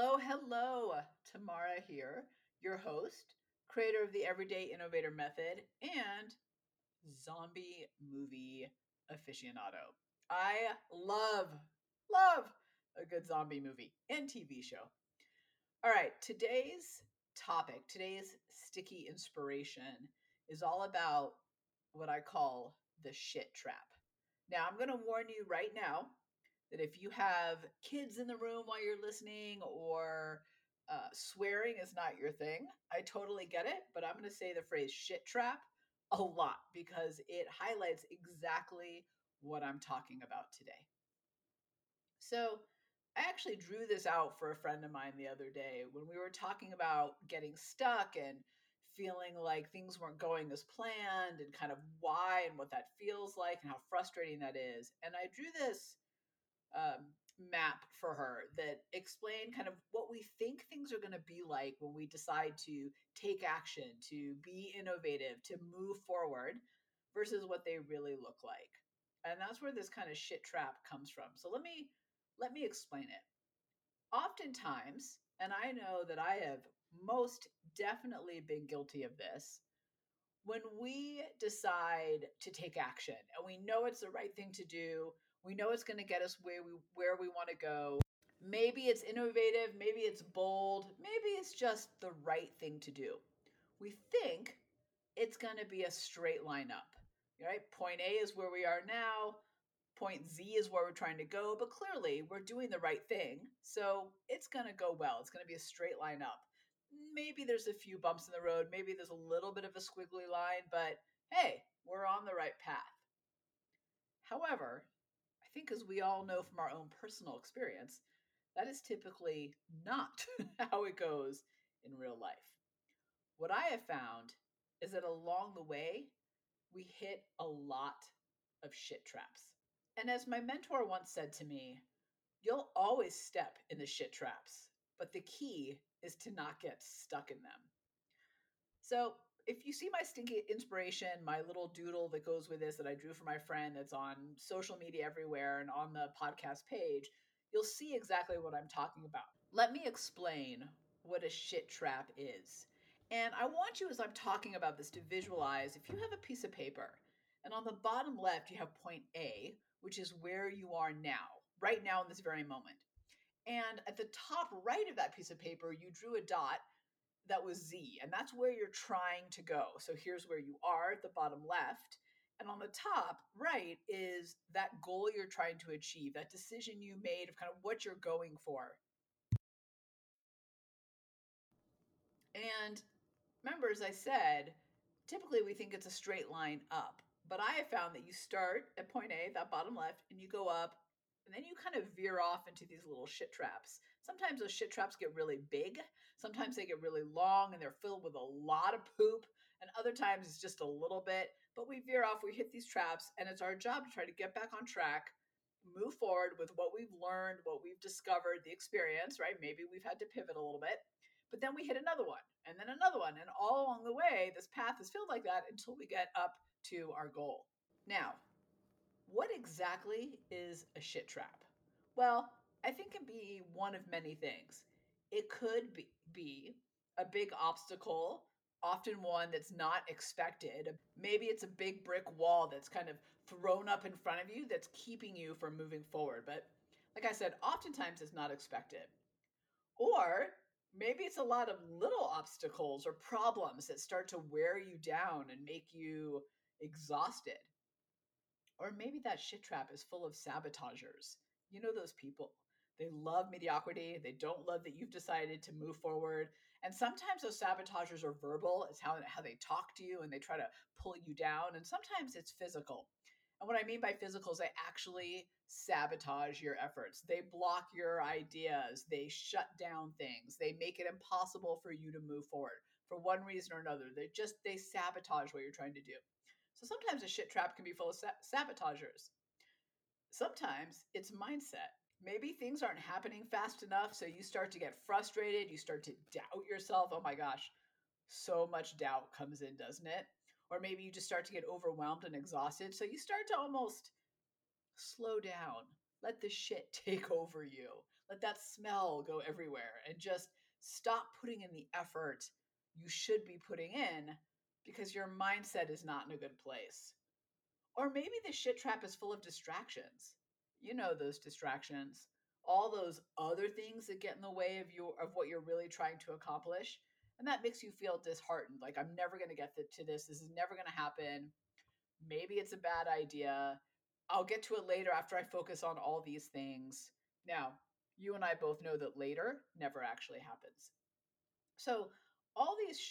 Hello, hello. Tamara here, your host, creator of the Everyday Innovator Method, and zombie movie aficionado. I love, love a good zombie movie and TV show. All right, today's topic, today's sticky inspiration is all about what I call the shit trap. Now, I'm going to warn you right now that if you have kids in the room while you're listening or uh, swearing is not your thing, I totally get it. But I'm going to say the phrase shit trap a lot because it highlights exactly what I'm talking about today. So, I actually drew this out for a friend of mine the other day when we were talking about getting stuck and feeling like things weren't going as planned and kind of why and what that feels like and how frustrating that is. And I drew this um, map for her that explain kind of what we think things are going to be like when we decide to take action, to be innovative, to move forward versus what they really look like. And that's where this kind of shit trap comes from. So let me let me explain it. Oftentimes, and I know that I have most definitely been guilty of this, when we decide to take action and we know it's the right thing to do, we know it's going to get us where we where we want to go. Maybe it's innovative, maybe it's bold, maybe it's just the right thing to do. We think it's going to be a straight line up. Right? Point A is where we are now, point Z is where we're trying to go, but clearly we're doing the right thing. So it's going to go well. It's going to be a straight line up. Maybe there's a few bumps in the road, maybe there's a little bit of a squiggly line, but hey, we're on the right path. However, I think, as we all know from our own personal experience, that is typically not how it goes in real life. What I have found is that along the way, we hit a lot of shit traps. And as my mentor once said to me, you'll always step in the shit traps, but the key is to not get stuck in them. So if you see my stinky inspiration, my little doodle that goes with this that I drew for my friend that's on social media everywhere and on the podcast page, you'll see exactly what I'm talking about. Let me explain what a shit trap is. And I want you, as I'm talking about this, to visualize if you have a piece of paper and on the bottom left, you have point A, which is where you are now, right now in this very moment. And at the top right of that piece of paper, you drew a dot that was Z, and that's where you're trying to go. So here's where you are at the bottom left. And on the top right is that goal you're trying to achieve, that decision you made of kind of what you're going for. And remember, as I said, typically we think it's a straight line up. But I have found that you start at point A, that bottom left, and you go up and then you kind of veer off into these little shit traps. Sometimes those shit traps get really big. Sometimes they get really long and they're filled with a lot of poop. And other times it's just a little bit. But we veer off, we hit these traps, and it's our job to try to get back on track, move forward with what we've learned, what we've discovered, the experience, right? Maybe we've had to pivot a little bit. But then we hit another one and then another one. And all along the way, this path is filled like that until we get up to our goal. Now, exactly is a shit trap? Well, I think it can be one of many things. It could be, be a big obstacle, often one that's not expected. Maybe it's a big brick wall that's kind of thrown up in front of you that's keeping you from moving forward. But like I said, oftentimes it's not expected. Or maybe it's a lot of little obstacles or problems that start to wear you down and make you exhausted. Or maybe that shit trap is full of sabotagers. You know those people. They love mediocrity. They don't love that you've decided to move forward. And sometimes those sabotagers are verbal. It's how, how they talk to you and they try to pull you down. And sometimes it's physical. And what I mean by physical is they actually sabotage your efforts. They block your ideas. They shut down things. They make it impossible for you to move forward for one reason or another. They just they sabotage what you're trying to do. So sometimes a shit trap can be full of sa- sabotagers. Sometimes it's mindset. Maybe things aren't happening fast enough, so you start to get frustrated. You start to doubt yourself. Oh my gosh, so much doubt comes in, doesn't it? Or maybe you just start to get overwhelmed and exhausted. So you start to almost slow down. Let the shit take over you. let that smell go everywhere and just stop putting in the effort you should be putting in because your mindset is not in a good place. Or maybe the shit trap is full of distractions. You know those distractions. All those other things that get in the way of your of what you're really trying to accomplish. And that makes you feel disheartened. Like I'm never going to get to this. This is never going to happen. Maybe it's a bad idea. I'll get to it later after I focus on all these things. Now, you and I both know that later never actually happens. So, all these shit